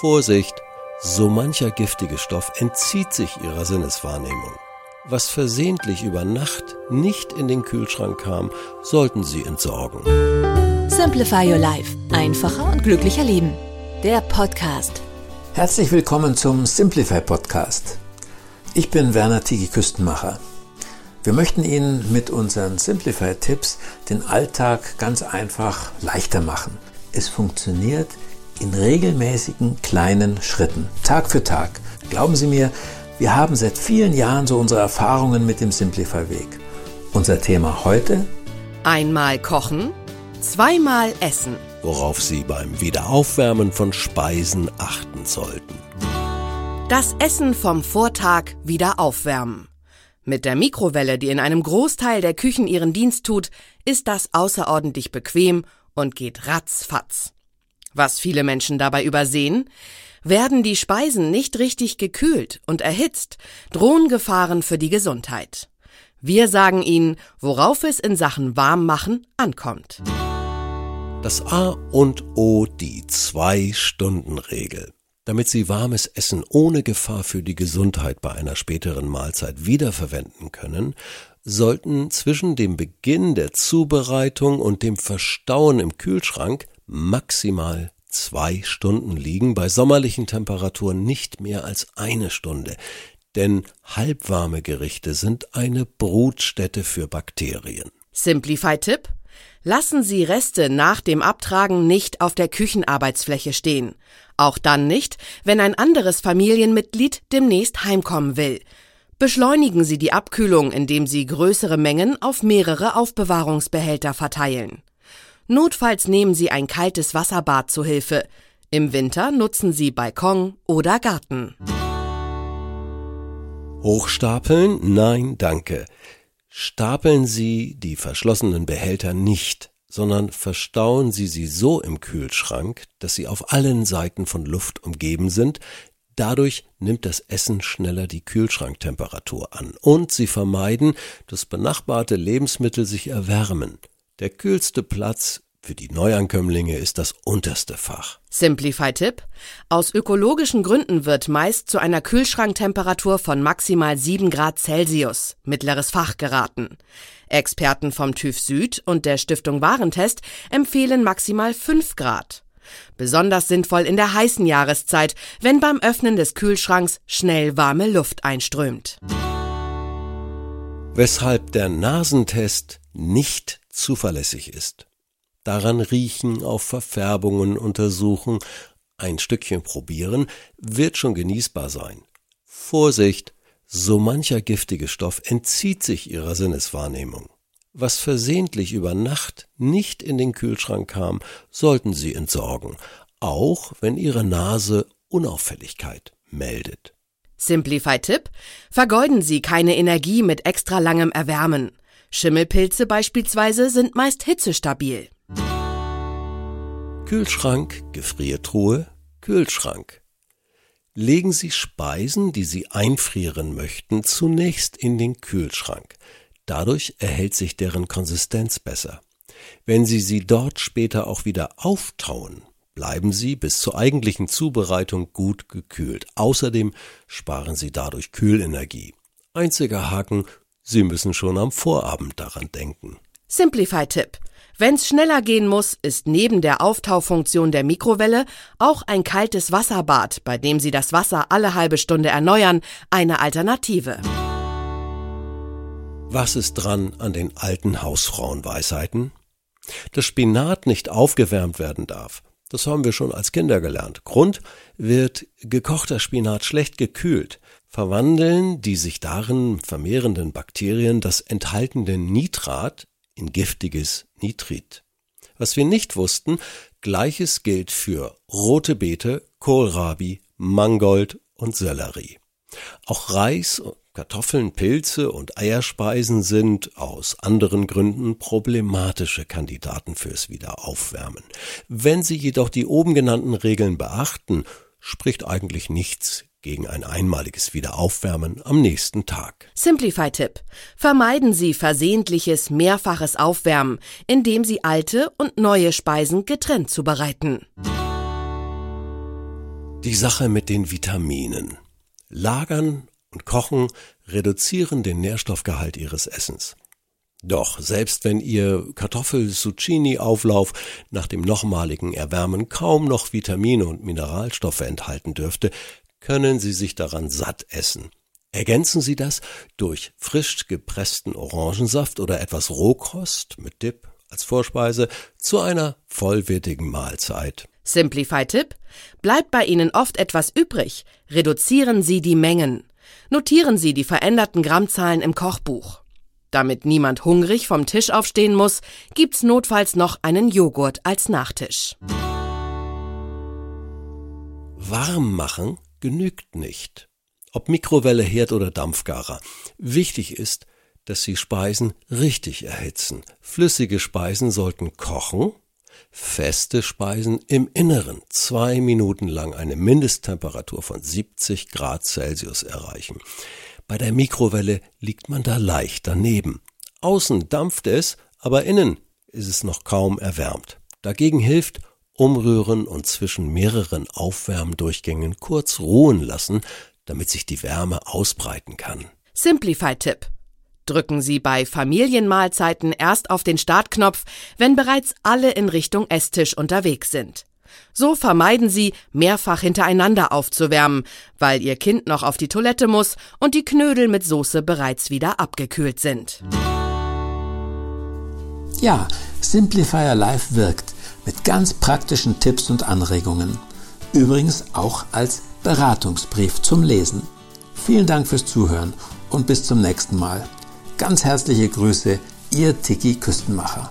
Vorsicht, so mancher giftige Stoff entzieht sich ihrer Sinneswahrnehmung. Was versehentlich über Nacht nicht in den Kühlschrank kam, sollten Sie entsorgen. Simplify Your Life. Einfacher und glücklicher Leben. Der Podcast. Herzlich willkommen zum Simplify Podcast. Ich bin Werner Tigi Küstenmacher. Wir möchten Ihnen mit unseren Simplify-Tipps den Alltag ganz einfach leichter machen. Es funktioniert in regelmäßigen kleinen Schritten, Tag für Tag. Glauben Sie mir, wir haben seit vielen Jahren so unsere Erfahrungen mit dem Simplify-Weg. Unser Thema heute? Einmal kochen, zweimal essen. Worauf Sie beim Wiederaufwärmen von Speisen achten sollten. Das Essen vom Vortag wieder aufwärmen. Mit der Mikrowelle, die in einem Großteil der Küchen ihren Dienst tut, ist das außerordentlich bequem und geht ratzfatz. Was viele Menschen dabei übersehen, werden die Speisen nicht richtig gekühlt und erhitzt, drohen Gefahren für die Gesundheit. Wir sagen Ihnen, worauf es in Sachen Warmmachen ankommt. Das A und O, die Zwei-Stunden-Regel. Damit Sie warmes Essen ohne Gefahr für die Gesundheit bei einer späteren Mahlzeit wiederverwenden können, sollten zwischen dem Beginn der Zubereitung und dem Verstauen im Kühlschrank maximal zwei Stunden liegen, bei sommerlichen Temperaturen nicht mehr als eine Stunde. Denn halbwarme Gerichte sind eine Brutstätte für Bakterien. Simplify-Tipp? Lassen Sie Reste nach dem Abtragen nicht auf der Küchenarbeitsfläche stehen. Auch dann nicht, wenn ein anderes Familienmitglied demnächst heimkommen will. Beschleunigen Sie die Abkühlung, indem Sie größere Mengen auf mehrere Aufbewahrungsbehälter verteilen. Notfalls nehmen Sie ein kaltes Wasserbad zu Hilfe. Im Winter nutzen Sie Balkon oder Garten. Hochstapeln? Nein, danke. Stapeln Sie die verschlossenen Behälter nicht, sondern verstauen Sie sie so im Kühlschrank, dass sie auf allen Seiten von Luft umgeben sind, Dadurch nimmt das Essen schneller die Kühlschranktemperatur an und Sie vermeiden, dass benachbarte Lebensmittel sich erwärmen. Der kühlste Platz für die Neuankömmlinge ist das unterste Fach. Simplify-Tipp. Aus ökologischen Gründen wird meist zu einer Kühlschranktemperatur von maximal 7 Grad Celsius, mittleres Fach, geraten. Experten vom TÜV Süd und der Stiftung Warentest empfehlen maximal 5 Grad. Besonders sinnvoll in der heißen Jahreszeit, wenn beim Öffnen des Kühlschranks schnell warme Luft einströmt. Weshalb der Nasentest nicht zuverlässig ist daran riechen, auf Verfärbungen untersuchen, ein Stückchen probieren, wird schon genießbar sein. Vorsicht, so mancher giftige Stoff entzieht sich ihrer Sinneswahrnehmung. Was versehentlich über Nacht nicht in den Kühlschrank kam, sollten Sie entsorgen, auch wenn Ihre Nase Unauffälligkeit meldet. Simplify-Tipp: Vergeuden Sie keine Energie mit extra langem Erwärmen. Schimmelpilze beispielsweise sind meist hitzestabil. Kühlschrank, Gefriertruhe, Kühlschrank. Legen Sie Speisen, die Sie einfrieren möchten, zunächst in den Kühlschrank. Dadurch erhält sich deren Konsistenz besser. Wenn Sie sie dort später auch wieder auftauen, bleiben sie bis zur eigentlichen Zubereitung gut gekühlt. Außerdem sparen Sie dadurch Kühlenergie. Einziger Haken, Sie müssen schon am Vorabend daran denken. Simplify-Tipp. Wenn's schneller gehen muss, ist neben der Auftaufunktion der Mikrowelle auch ein kaltes Wasserbad, bei dem Sie das Wasser alle halbe Stunde erneuern, eine Alternative. Was ist dran an den alten Hausfrauenweisheiten? Dass Spinat nicht aufgewärmt werden darf. Das haben wir schon als Kinder gelernt. Grund wird gekochter Spinat schlecht gekühlt, verwandeln die sich darin vermehrenden Bakterien das enthaltene Nitrat in giftiges Nitrit. Was wir nicht wussten, gleiches gilt für rote Beete, Kohlrabi, Mangold und Sellerie. Auch Reis, Kartoffeln, Pilze und Eierspeisen sind aus anderen Gründen problematische Kandidaten fürs Wiederaufwärmen. Wenn Sie jedoch die oben genannten Regeln beachten, spricht eigentlich nichts gegen ein einmaliges Wiederaufwärmen am nächsten Tag. Simplify-Tipp. Vermeiden Sie versehentliches mehrfaches Aufwärmen, indem Sie alte und neue Speisen getrennt zubereiten. Die Sache mit den Vitaminen. Lagern und Kochen reduzieren den Nährstoffgehalt Ihres Essens. Doch selbst wenn Ihr Kartoffel-Zucchini-Auflauf nach dem nochmaligen Erwärmen kaum noch Vitamine und Mineralstoffe enthalten dürfte, können Sie sich daran satt essen. Ergänzen Sie das durch frisch gepressten Orangensaft oder etwas Rohkost mit Dip als Vorspeise zu einer vollwertigen Mahlzeit. Simplify-Tipp. Bleibt bei Ihnen oft etwas übrig. Reduzieren Sie die Mengen. Notieren Sie die veränderten Grammzahlen im Kochbuch. Damit niemand hungrig vom Tisch aufstehen muss, gibt's notfalls noch einen Joghurt als Nachtisch. Warm machen genügt nicht. Ob Mikrowelle, Herd oder Dampfgarer. Wichtig ist, dass Sie Speisen richtig erhitzen. Flüssige Speisen sollten kochen, feste Speisen im Inneren zwei Minuten lang eine Mindesttemperatur von 70 Grad Celsius erreichen. Bei der Mikrowelle liegt man da leicht daneben. Außen dampft es, aber innen ist es noch kaum erwärmt. Dagegen hilft umrühren und zwischen mehreren Aufwärmdurchgängen kurz ruhen lassen, damit sich die Wärme ausbreiten kann. Simplify-Tipp. Drücken Sie bei Familienmahlzeiten erst auf den Startknopf, wenn bereits alle in Richtung Esstisch unterwegs sind. So vermeiden Sie, mehrfach hintereinander aufzuwärmen, weil Ihr Kind noch auf die Toilette muss und die Knödel mit Soße bereits wieder abgekühlt sind. Ja, Simplifier Live wirkt mit ganz praktischen Tipps und Anregungen. Übrigens auch als Beratungsbrief zum Lesen. Vielen Dank fürs Zuhören und bis zum nächsten Mal. Ganz herzliche Grüße, Ihr Tiki Küstenmacher.